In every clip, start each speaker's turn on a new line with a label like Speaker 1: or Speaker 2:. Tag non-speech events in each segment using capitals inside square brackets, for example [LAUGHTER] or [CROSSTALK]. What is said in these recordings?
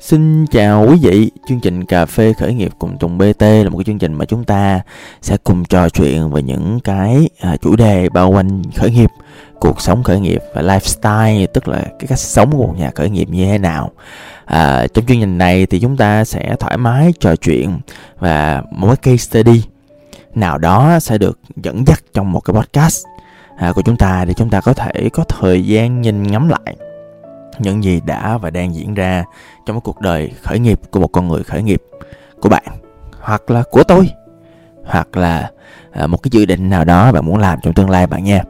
Speaker 1: Xin chào quý vị, chương trình Cà phê khởi nghiệp cùng Tùng BT là một cái chương trình mà chúng ta sẽ cùng trò chuyện về những cái à, chủ đề bao quanh khởi nghiệp, cuộc sống khởi nghiệp và lifestyle, tức là cái cách sống của một nhà khởi nghiệp như thế nào. À, trong chương trình này thì chúng ta sẽ thoải mái trò chuyện và một cái case study nào đó sẽ được dẫn dắt trong một cái podcast à, của chúng ta để chúng ta có thể có thời gian nhìn ngắm lại những gì đã và đang diễn ra trong cái cuộc đời khởi nghiệp của một con người khởi nghiệp của bạn hoặc là của tôi hoặc là à, một cái dự định nào đó bạn muốn làm trong tương lai bạn nha.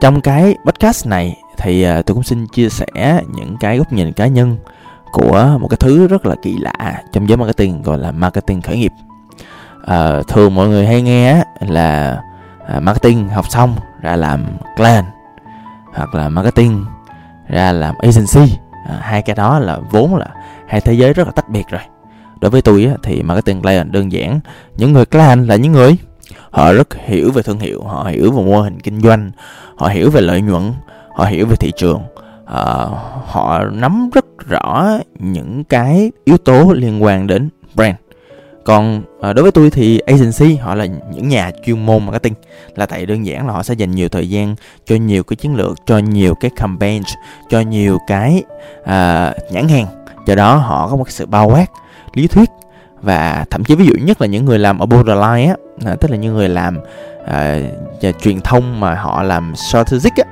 Speaker 1: Trong cái podcast này thì à, tôi cũng xin chia sẻ những cái góc nhìn cá nhân của một cái thứ rất là kỳ lạ trong giới marketing gọi là marketing khởi nghiệp. À, thường mọi người hay nghe là à, marketing học xong ra làm client hoặc là marketing ra làm agency. À, hai cái đó là vốn là hai thế giới rất là tách biệt rồi. Đối với tôi á, thì marketing client đơn giản. Những người client là những người họ rất hiểu về thương hiệu họ hiểu về mô hình kinh doanh họ hiểu về lợi nhuận họ hiểu về thị trường. À, họ nắm rất rõ những cái yếu tố liên quan đến brand còn à, đối với tôi thì agency họ là những nhà chuyên môn marketing là tại đơn giản là họ sẽ dành nhiều thời gian cho nhiều cái chiến lược cho nhiều cái campaign cho nhiều cái à, nhãn hàng. Do đó họ có một sự bao quát lý thuyết và thậm chí ví dụ nhất là những người làm ở borderline á à, tức là những người làm à, truyền thông mà họ làm strategic á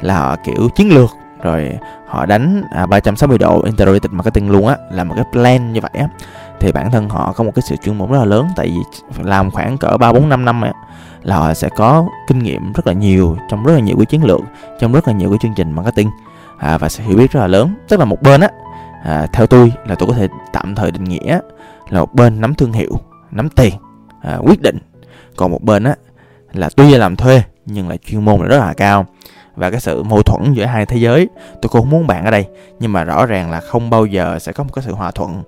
Speaker 1: là họ kiểu chiến lược rồi họ đánh à, 360 độ integrated marketing luôn á là một cái plan như vậy á thì bản thân họ có một cái sự chuyên môn rất là lớn tại vì làm khoảng cỡ ba bốn năm năm á là họ sẽ có kinh nghiệm rất là nhiều trong rất là nhiều cái chiến lược trong rất là nhiều cái chương trình marketing à, và sẽ hiểu biết rất là lớn. Tức là một bên á à, theo tôi là tôi có thể tạm thời định nghĩa là một bên nắm thương hiệu nắm tiền à, quyết định. Còn một bên á là tuy là làm thuê nhưng là chuyên môn là rất là cao và cái sự mâu thuẫn giữa hai thế giới. Tôi cũng muốn bạn ở đây nhưng mà rõ ràng là không bao giờ sẽ có một cái sự hòa thuận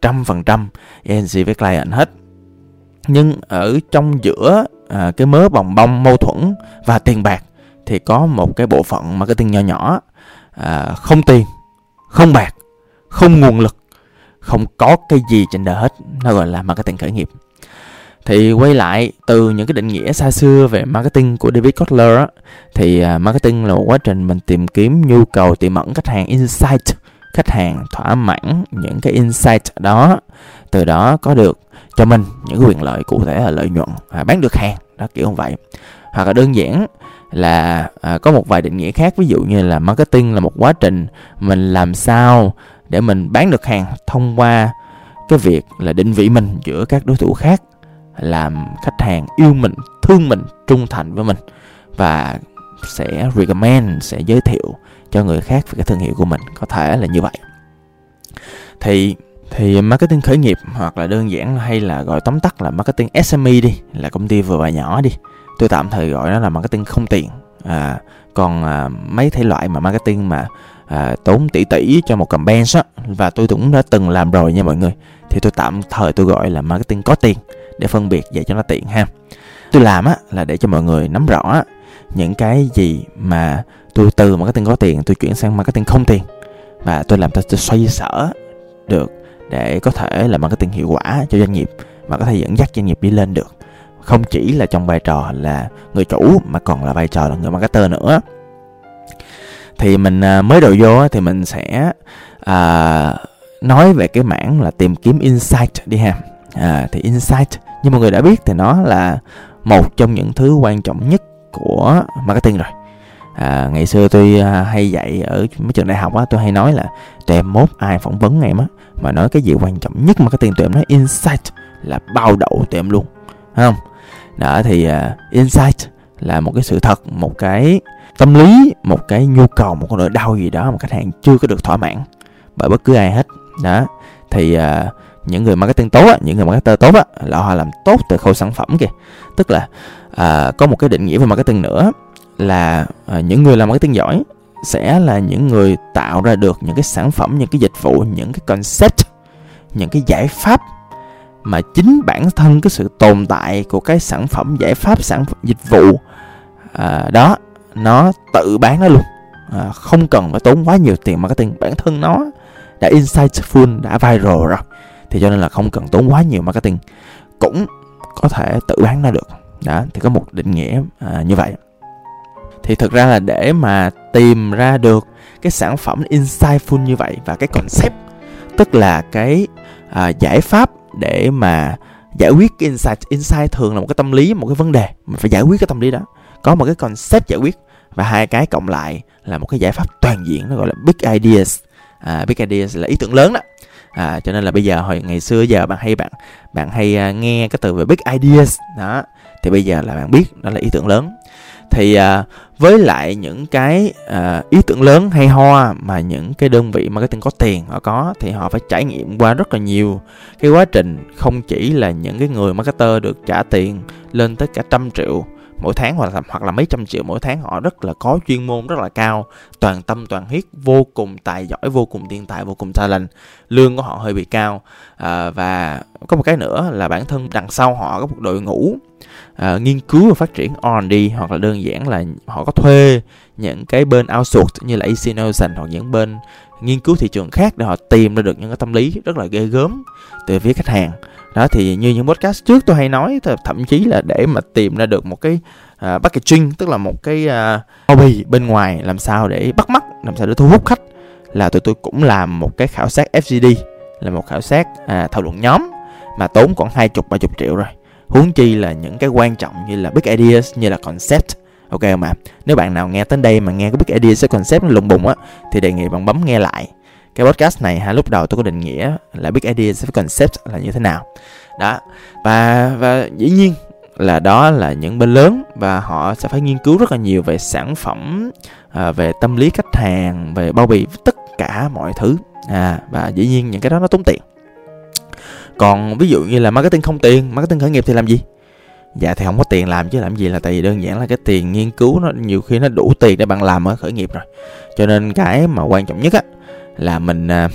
Speaker 1: 100% agency với client hết. Nhưng ở trong giữa à, cái mớ bồng bông mâu thuẫn và tiền bạc thì có một cái bộ phận marketing nhỏ nhỏ à, không tiền không bạc không nguồn lực không có cái gì trên đời hết. Nó gọi là marketing khởi nghiệp thì quay lại từ những cái định nghĩa xa xưa về marketing của David Kotler á, thì à, marketing là một quá trình mình tìm kiếm nhu cầu tiềm ẩn khách hàng insight khách hàng thỏa mãn những cái insight đó. Từ đó có được cho mình những quyền lợi cụ thể là lợi nhuận à, bán được hàng đó kiểu như vậy. Hoặc là đơn giản là à, có một vài định nghĩa khác ví dụ như là marketing là một quá trình mình làm sao để mình bán được hàng thông qua cái việc là định vị mình giữa các đối thủ khác làm khách hàng yêu mình thương mình trung thành với mình và sẽ recommend sẽ giới thiệu cho người khác về cái thương hiệu của mình. Có thể là như vậy. Thì thì marketing khởi nghiệp hoặc là đơn giản hay là gọi tóm tắt là marketing SME đi là công ty vừa và nhỏ đi. Tôi tạm thời gọi nó là marketing không tiền. À, còn à, mấy thể loại mà marketing mà à, tốn tỷ tỷ cho một campaign á và tôi cũng đã từng làm rồi nha mọi người thì tôi tạm thời tôi gọi là marketing có tiền để phân biệt vậy cho nó tiện ha. Tôi làm á là để cho mọi người nắm rõ những cái gì mà tôi từ marketing có tiền tôi chuyển sang marketing không tiền. Và tôi làm tôi, tôi xoay sở được để có thể là marketing hiệu quả cho doanh nghiệp mà có thể dẫn dắt doanh nghiệp đi lên được. Không chỉ là trong vai trò là người chủ mà còn là vai trò là người marketer nữa. Thì mình à, mới đầu vô thì mình sẽ à, nói về cái mảng là tìm kiếm insight đi ha. À, thì insight như mọi người đã biết thì nó là một trong những thứ quan trọng nhất của marketing rồi. À, ngày xưa tôi à, hay dạy ở mấy trường đại học á tôi hay nói là tụi em mốt ai phỏng vấn em á mà nói cái gì quan trọng nhất marketing tụi em nói insight là bao đậu tụi em luôn Thấy không? Đó thì uh, insight là một cái sự thật một cái tâm lý một cái nhu cầu một cái nỗi đau gì đó mà khách hàng chưa có được thỏa mãn bởi bất cứ ai hết. Đó thì uh, những người marketing tốt á, những người marketer tốt á, là họ làm tốt từ khâu sản phẩm kìa. Tức là à, có một cái định nghĩa về marketing nữa là à, những người làm marketing giỏi sẽ là những người tạo ra được những cái sản phẩm những cái dịch vụ những cái concept những cái giải pháp mà chính bản thân cái sự tồn tại của cái sản phẩm giải pháp sản phẩm, dịch vụ à, đó nó tự bán nó luôn. À, không cần phải tốn quá nhiều tiền marketing. Bản thân nó đã insightful đã viral rồi thì cho nên là không cần tốn quá nhiều marketing. Cũng có thể tự bán ra được. Đó thì có một định nghĩa à, như vậy. Thì thực ra là để mà tìm ra được cái sản phẩm insightful như vậy và cái concept tức là cái à, giải pháp để mà giải quyết cái insight insight thường là một cái tâm lý một cái vấn đề. Mình phải giải quyết cái tâm lý đó. Có một cái concept giải quyết và hai cái cộng lại là một cái giải pháp toàn diện nó gọi là big ideas. À, big ideas là ý tưởng lớn đó à, cho nên là bây giờ hồi ngày xưa giờ bạn hay bạn bạn hay uh, nghe cái từ về big ideas đó. Thì bây giờ là bạn biết đó là ý tưởng lớn. Thì uh, với lại những cái uh, ý tưởng lớn hay ho mà những cái đơn vị marketing có tiền họ có thì họ phải trải nghiệm qua rất là nhiều cái quá trình không chỉ là những cái người marketer được trả tiền lên tới cả trăm triệu mỗi tháng hoặc là hoặc là mấy trăm triệu mỗi tháng họ rất là có chuyên môn rất là cao toàn tâm toàn huyết vô cùng tài giỏi vô cùng thiên tài vô cùng talent. Lương của họ hơi bị cao à, và có một cái nữa là bản thân đằng sau họ có một đội ngũ à, nghiên cứu và phát triển R&D hoặc là đơn giản là họ có thuê những cái bên outsourced như là AC hoặc những bên nghiên cứu thị trường khác để họ tìm ra được những cái tâm lý rất là ghê gớm từ phía khách hàng đó thì như những podcast trước tôi hay nói thậm chí là để mà tìm ra được một cái à, uh, packaging tức là một cái uh, hobby bên ngoài làm sao để bắt mắt làm sao để thu hút khách là tụi tôi cũng làm một cái khảo sát FGD là một khảo sát à, thảo luận nhóm mà tốn khoảng hai chục ba chục triệu rồi. Huống chi là những cái quan trọng như là big ideas như là concept. Ok không ạ? Nếu bạn nào nghe tới đây mà nghe cái big ideas cái concept nó lùng bùng á thì đề nghị bạn bấm nghe lại cái podcast này ha lúc đầu tôi có định nghĩa là big ideas với concept là như thế nào. Đó. Và và dĩ nhiên là đó là những bên lớn và họ sẽ phải nghiên cứu rất là nhiều về sản phẩm à, về tâm lý khách hàng về bao bì tất cả mọi thứ. À và dĩ nhiên những cái đó nó tốn tiền. Còn ví dụ như là marketing không tiền marketing khởi nghiệp thì làm gì? Dạ thì không có tiền làm chứ làm gì là tại vì đơn giản là cái tiền nghiên cứu nó nhiều khi nó đủ tiền để bạn làm ở khởi nghiệp rồi. Cho nên cái mà quan trọng nhất á là mình à,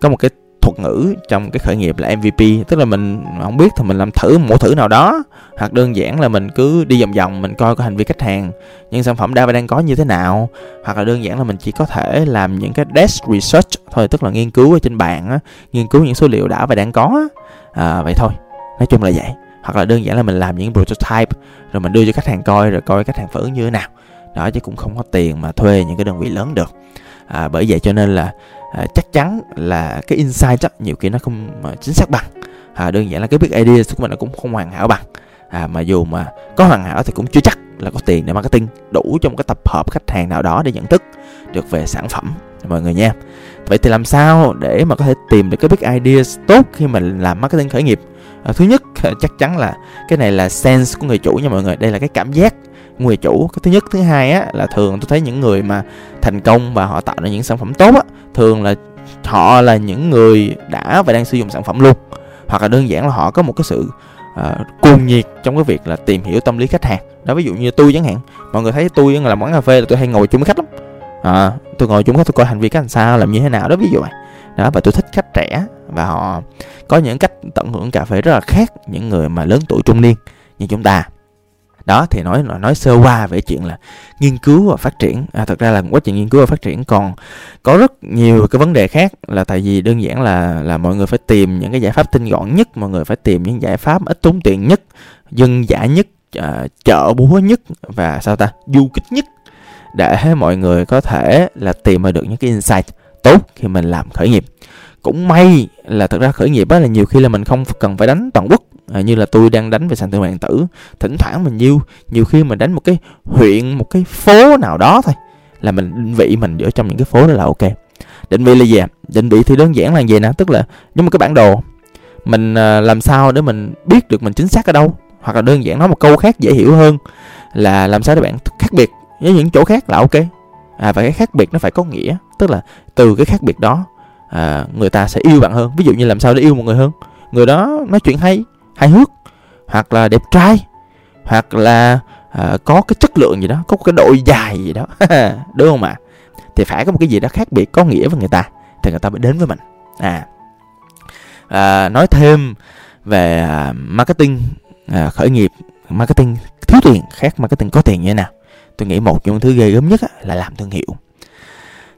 Speaker 1: có một cái thuật ngữ trong cái khởi nghiệp là MVP tức là mình không biết thì mình làm thử một thử nào đó. Hoặc đơn giản là mình cứ đi vòng vòng mình coi cái hành vi khách hàng những sản phẩm đã và đang có như thế nào. Hoặc là đơn giản là mình chỉ có thể làm những cái desk research thôi tức là nghiên cứu ở trên bàn á nghiên cứu những số liệu đã và đang có à, vậy thôi nói chung là vậy. Hoặc là đơn giản là mình làm những prototype rồi mình đưa cho khách hàng coi rồi coi khách hàng phản ứng như thế nào. Đó chứ cũng không có tiền mà thuê những cái đơn vị lớn được à, bởi vậy cho nên là à, chắc chắn là cái insight đó, nhiều khi nó không mà chính xác bằng. À, đơn giản là cái big idea của mình nó cũng không hoàn hảo bằng. À, mà dù mà có hoàn hảo thì cũng chưa chắc là có tiền để marketing đủ cho một cái tập hợp khách hàng nào đó để nhận thức được về sản phẩm mọi người nha. Vậy thì làm sao để mà có thể tìm được cái big ideas tốt khi mình làm marketing khởi nghiệp? À, thứ nhất [LAUGHS] chắc chắn là cái này là sense của người chủ nha mọi người. Đây là cái cảm giác người chủ cái thứ nhất thứ hai á là thường tôi thấy những người mà thành công và họ tạo ra những sản phẩm tốt á thường là họ là những người đã và đang sử dụng sản phẩm luôn. Hoặc là đơn giản là họ có một cái sự uh, cuồng nhiệt trong cái việc là tìm hiểu tâm lý khách hàng. Đó ví dụ như tôi chẳng hạn mọi người thấy tôi là món cà phê là tôi hay ngồi chung với khách lắm. À, tôi ngồi chung với khách tôi coi hành vi khách làm sao làm như thế nào đó ví dụ vậy. Đó và tôi thích khách trẻ và họ có những cách tận hưởng cà phê rất là khác những người mà lớn tuổi trung niên như chúng ta đó thì nói nói sơ qua về chuyện là nghiên cứu và phát triển. À, thật ra là quá trình nghiên cứu và phát triển còn có rất nhiều cái vấn đề khác là tại vì đơn giản là là mọi người phải tìm những cái giải pháp tinh gọn nhất mọi người phải tìm những giải pháp ít tốn tiền nhất dân giả nhất à, chợ búa nhất và sao ta? Du kích nhất để mọi người có thể là tìm ra được những cái insight tốt khi mình làm khởi nghiệp. Cũng may là thật ra khởi nghiệp á là nhiều khi là mình không cần phải đánh toàn quốc à, như là tôi đang đánh về sàn thương mại điện tử. Thỉnh thoảng mình nhiều nhiều khi mình đánh một cái huyện một cái phố nào đó thôi là mình định vị mình ở trong những cái phố đó là ok. Định vị là gì định vị thì đơn giản là gì nè? Tức là giống một cái bản đồ. Mình à, làm sao để mình biết được mình chính xác ở đâu? Hoặc là đơn giản nói một câu khác dễ hiểu hơn là làm sao để bạn khác biệt với những chỗ khác là ok. À và cái khác biệt nó phải có nghĩa tức là từ cái khác biệt đó à, người ta sẽ yêu bạn hơn. Ví dụ như làm sao để yêu một người hơn? Người đó nói chuyện hay hài hước hoặc là đẹp trai hoặc là à, có cái chất lượng gì đó có cái độ dài gì đó. [LAUGHS] Đúng không ạ? Thì phải có một cái gì đó khác biệt có nghĩa với người ta thì người ta mới đến với mình. À, à nói thêm về à, marketing à, khởi nghiệp marketing thiếu tiền khác marketing có tiền như thế nào. Tôi nghĩ một trong những thứ ghê gớm nhất á, là làm thương hiệu.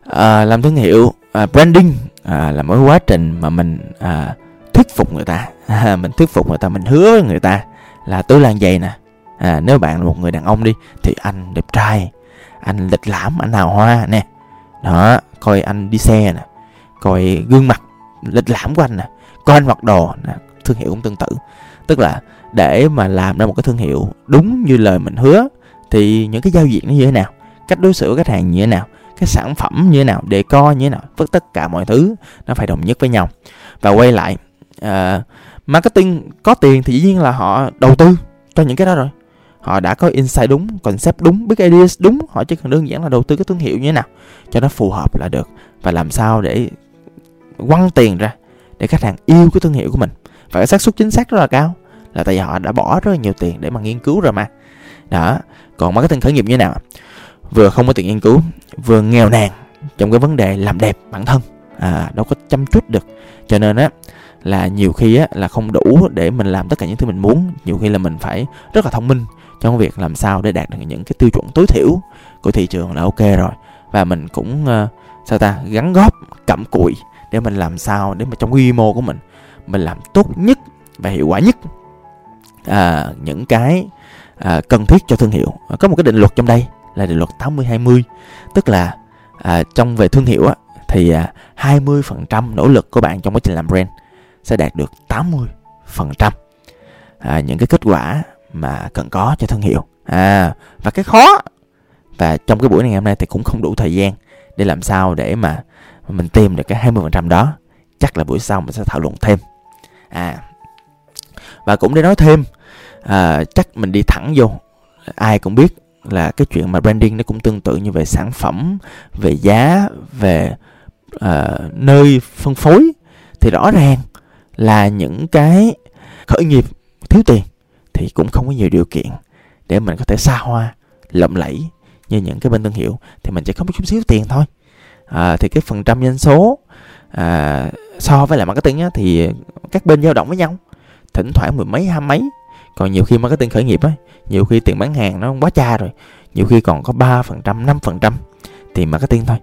Speaker 1: À, làm thương hiệu à, branding à, là mỗi quá trình mà mình à, thuyết phục người ta. À, mình thuyết phục người ta mình hứa với người ta là tôi là vậy nè. À, nếu bạn là một người đàn ông đi thì anh đẹp trai anh lịch lãm anh hào hoa nè. Đó coi anh đi xe nè coi gương mặt lịch lãm của anh nè coi anh mặc đồ nè thương hiệu cũng tương tự. Tức là để mà làm ra một cái thương hiệu đúng như lời mình hứa thì những cái giao diện nó như thế nào cách đối xử với khách hàng như thế nào cái sản phẩm như thế nào đề co như thế nào với tất cả mọi thứ nó phải đồng nhất với nhau. Và quay lại uh, marketing có tiền thì dĩ nhiên là họ đầu tư cho những cái đó rồi. Họ đã có insight đúng concept đúng big ideas đúng họ chỉ cần đơn giản là đầu tư cái thương hiệu như thế nào cho nó phù hợp là được. Và làm sao để quăng tiền ra để khách hàng yêu cái thương hiệu của mình. Và cái xác suất chính xác rất là cao là tại vì họ đã bỏ rất là nhiều tiền để mà nghiên cứu rồi mà. Đó còn marketing khởi nghiệp như thế nào? Vừa không có tiền nghiên cứu vừa nghèo nàn trong cái vấn đề làm đẹp bản thân. À đâu có chăm chút được. Cho nên á là nhiều khi á là không đủ để mình làm tất cả những thứ mình muốn. Nhiều khi là mình phải rất là thông minh trong việc làm sao để đạt được những cái tiêu chuẩn tối thiểu của thị trường là ok rồi. Và mình cũng uh, sao ta gắn góp cặm cụi để mình làm sao để mà trong quy mô của mình mình làm tốt nhất và hiệu quả nhất à, những cái à, cần thiết cho thương hiệu. Có một cái định luật trong đây là định luật 80 20 tức là à, trong về thương hiệu á thì à, 20% nỗ lực của bạn trong quá trình làm brand sẽ đạt được 80% à, những cái kết quả mà cần có cho thương hiệu. À và cái khó và trong cái buổi này ngày hôm nay thì cũng không đủ thời gian để làm sao để mà mình tìm được cái 20% đó. Chắc là buổi sau mình sẽ thảo luận thêm. À và cũng để nói thêm à, chắc mình đi thẳng vô. Ai cũng biết là cái chuyện mà branding nó cũng tương tự như về sản phẩm về giá về uh, nơi phân phối. Thì rõ ràng là những cái khởi nghiệp thiếu tiền thì cũng không có nhiều điều kiện để mình có thể xa hoa lộng lẫy như những cái bên thương hiệu thì mình chỉ có một chút xíu tiền thôi. À, thì cái phần trăm doanh số à, so với lại marketing á, thì các bên dao động với nhau. Thỉnh thoảng mười mấy hai mấy. Còn nhiều khi marketing khởi nghiệp á nhiều khi tiền bán hàng nó quá cha rồi nhiều khi còn có ba phần trăm năm phần trăm tiền marketing thôi.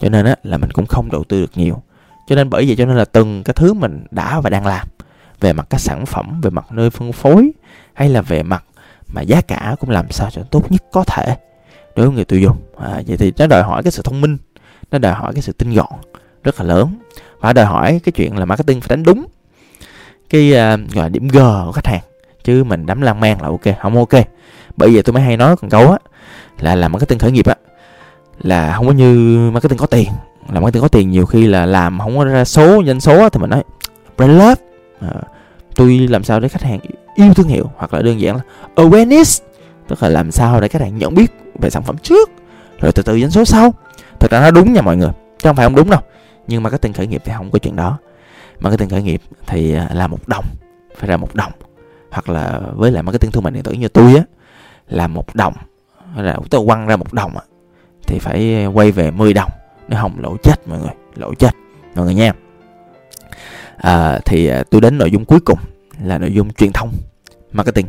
Speaker 1: Cho nên á là mình cũng không đầu tư được nhiều cho nên bởi vậy cho nên là từng cái thứ mình đã và đang làm về mặt các sản phẩm về mặt nơi phân phối hay là về mặt mà giá cả cũng làm sao cho tốt nhất có thể đối với người tiêu dùng. À, vậy thì nó đòi hỏi cái sự thông minh nó đòi hỏi cái sự tinh gọn rất là lớn. Và đòi hỏi cái chuyện là marketing phải đánh đúng cái uh, gọi là điểm G của khách hàng chứ mình đắm lan man là ok không ok. Bởi vậy tôi mới hay nói còn câu á là làm marketing khởi nghiệp á là không có như marketing có tiền làm marketing có tiền nhiều khi là làm không có ra số doanh số thì mình nói brand love. À, tôi làm sao để khách hàng yêu thương hiệu hoặc là đơn giản là awareness tức là làm sao để khách hàng nhận biết về sản phẩm trước rồi từ từ doanh số sau. Thật ra nó đúng nha mọi người chứ không phải không đúng đâu nhưng mà cái marketing khởi nghiệp thì không có chuyện đó. Mà cái marketing khởi nghiệp thì à, là một đồng phải ra một đồng hoặc là với lại marketing thương mại điện tử như tôi á là một đồng hay là tôi quăng ra một đồng á thì phải à, quay về 10 đồng nó không lỗ chết mọi người. Lỗ chết mọi người nha. À, thì à, tôi đến nội dung cuối cùng là nội dung truyền thông marketing.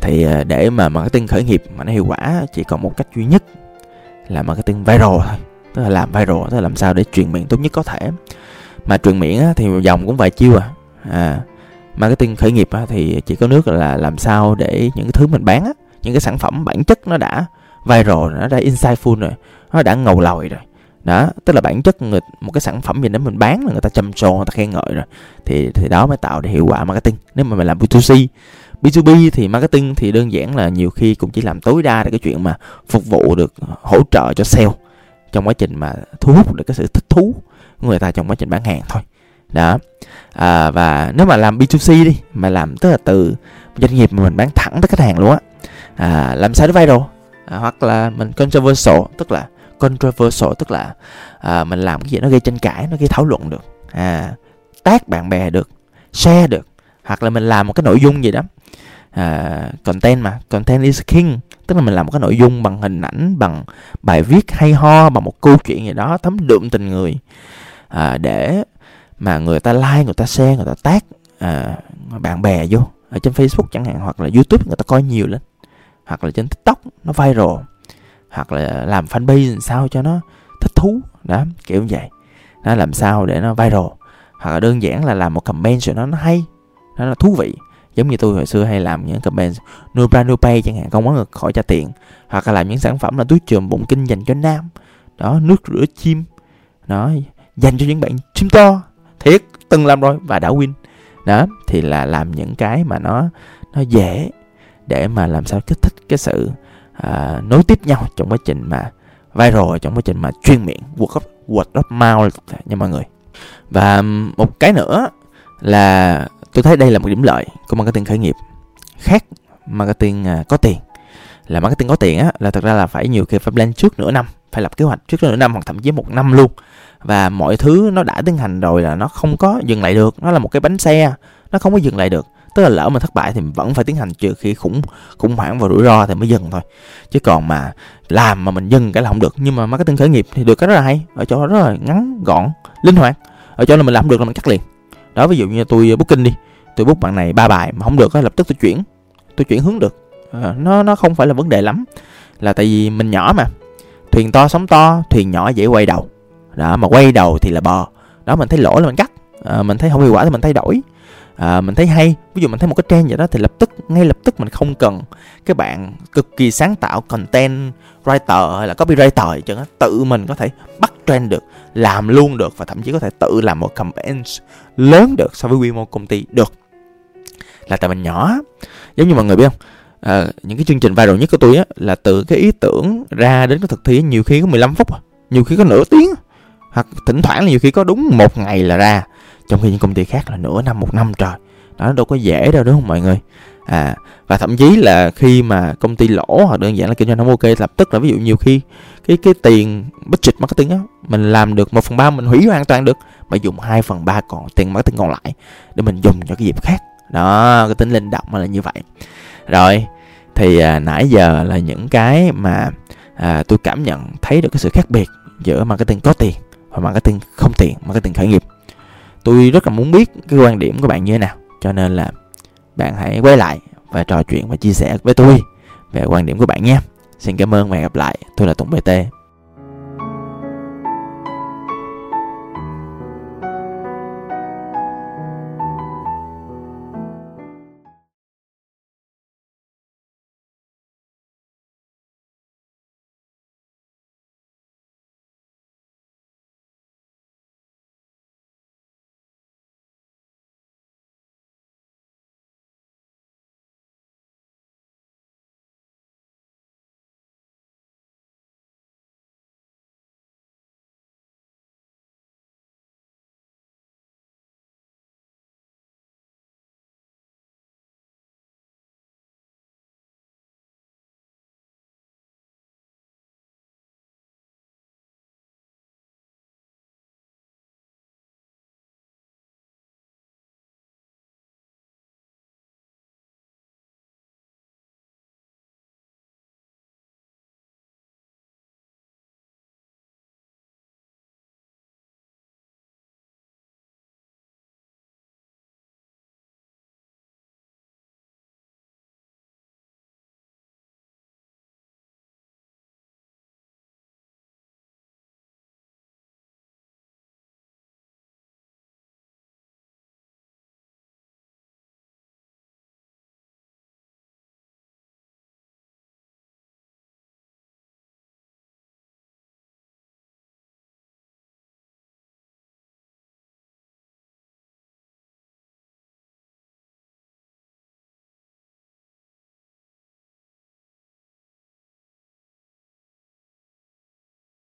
Speaker 1: Thì à, để mà marketing khởi nghiệp mà nó hiệu quả chỉ còn một cách duy nhất là marketing viral thôi. Tức là làm viral tức là làm sao để truyền miệng tốt nhất có thể. Mà truyền miệng thì dòng cũng vài chiêu à, à marketing khởi nghiệp thì chỉ có nước là làm sao để những cái thứ mình bán á, những cái sản phẩm bản chất nó đã viral nó đã insightful rồi nó đã ngầu lòi rồi đó tức là bản chất người, một cái sản phẩm gì đó mình bán là người ta trầm trồ người ta khen ngợi rồi. Thì thì đó mới tạo được hiệu quả marketing. Nếu mà mình làm B2C B2B thì marketing thì đơn giản là nhiều khi cũng chỉ làm tối đa được cái chuyện mà phục vụ được ờ, hỗ trợ cho sale trong quá trình mà thu hút được cái sự thích thú của người ta trong quá trình bán hàng thôi. Đó. À, và nếu mà làm B2C đi mà làm tức là từ doanh nghiệp mà mình bán thẳng tới khách hàng luôn á à, làm sao để viral? À, hoặc là mình controversial tức là controversial tức là à, mình làm cái gì nó gây tranh cãi nó gây thảo luận được à, tác bạn bè được share được hoặc là mình làm một cái nội dung gì đó à, content mà content is king tức là mình làm một cái nội dung bằng hình ảnh bằng bài viết hay ho bằng một câu chuyện gì đó thấm đượm tình người à, để mà người ta like người ta share người ta tác à, bạn bè vô ở trên facebook chẳng hạn hoặc là youtube người ta coi nhiều lên hoặc là trên tiktok nó viral hoặc là làm fanpage làm sao cho nó thích thú, đó, kiểu như vậy. Nó làm sao để nó viral, hoặc là đơn giản là làm một campaign cho nó nó hay, nó là thú vị. Giống như tôi hồi xưa hay làm những campaign no brand no pay chẳng hạn, không có khỏi trả tiền, hoặc là làm những sản phẩm là túi chườm bụng kinh dành cho nam. Đó, nước rửa chim. Đó, dành cho những bạn chim to. Thiệt, từng làm rồi và đã win. Đó, thì là làm những cái mà nó nó dễ để mà làm sao kích thích cái sự à, nối tiếp nhau trong quá trình mà viral trong quá trình mà chuyên miệng word of, word of mouth nha mọi người. Và um, một cái nữa là tôi thấy đây là một điểm lợi của marketing khởi nghiệp khác marketing à, có tiền. Là marketing có tiền á là thật ra là phải nhiều khi phải plan trước nửa năm phải lập kế hoạch trước nửa năm hoặc thậm chí một năm luôn. Và mọi thứ nó đã tiến hành rồi là nó không có dừng lại được nó là một cái bánh xe nó không có dừng lại được tức là lỡ mà thất bại thì vẫn phải tiến hành trừ khi khủng khủng hoảng và rủi ro thì mới dừng thôi. Chứ còn mà làm mà mình dừng cái là không được. Nhưng mà marketing khởi nghiệp thì được cái rất là hay ở chỗ rất là ngắn gọn linh hoạt. Ở chỗ là mình làm được là mình cắt liền. Đó ví dụ như tôi booking đi tôi book bạn này ba bài mà không được lập tức tôi chuyển tôi chuyển hướng được. À, nó nó không phải là vấn đề lắm. Là tại vì mình nhỏ mà thuyền to sóng to thuyền nhỏ dễ quay đầu. Đó mà quay đầu thì là bò. Đó mình thấy lỗ là mình cắt. À, mình thấy không hiệu quả thì mình thay đổi à, mình thấy hay. Ví dụ mình thấy một cái trend vậy đó thì lập tức ngay lập tức mình không cần cái bạn cực kỳ sáng tạo content writer hay là copywriter chứ tự mình có thể bắt trend được làm luôn được và thậm chí có thể tự làm một campaign lớn được so với quy mô công ty được. Là tại mình nhỏ giống như mọi người biết không? À, những cái chương trình viral nhất của tôi á là từ cái ý tưởng ra đến cái thực thi nhiều khi có 15 phút à. nhiều khi có nửa tiếng. Hoặc thỉnh thoảng là nhiều khi có đúng một ngày là ra trong khi những công ty khác là nửa năm một năm trời. Đó đâu có dễ đâu đúng không mọi người? À và thậm chí là khi mà công ty lỗ hoặc đơn giản là kinh doanh không ok lập tức là ví dụ nhiều khi cái cái tiền budget marketing á mình làm được một phần ba mình hủy hoàn toàn được mà dùng 2 phần ba còn tiền marketing còn lại để mình dùng cho cái dịp khác. Đó cái tính linh động là như vậy. Rồi thì à, nãy giờ là những cái mà à, tôi cảm nhận thấy được cái sự khác biệt giữa marketing có tiền và marketing không tiền marketing khởi nghiệp tôi rất là muốn biết cái quan điểm của bạn như thế nào. Cho nên là bạn hãy quay lại và trò chuyện và chia sẻ với tôi về quan điểm của bạn nha xin cảm ơn và hẹn gặp lại. Tôi là tùng bt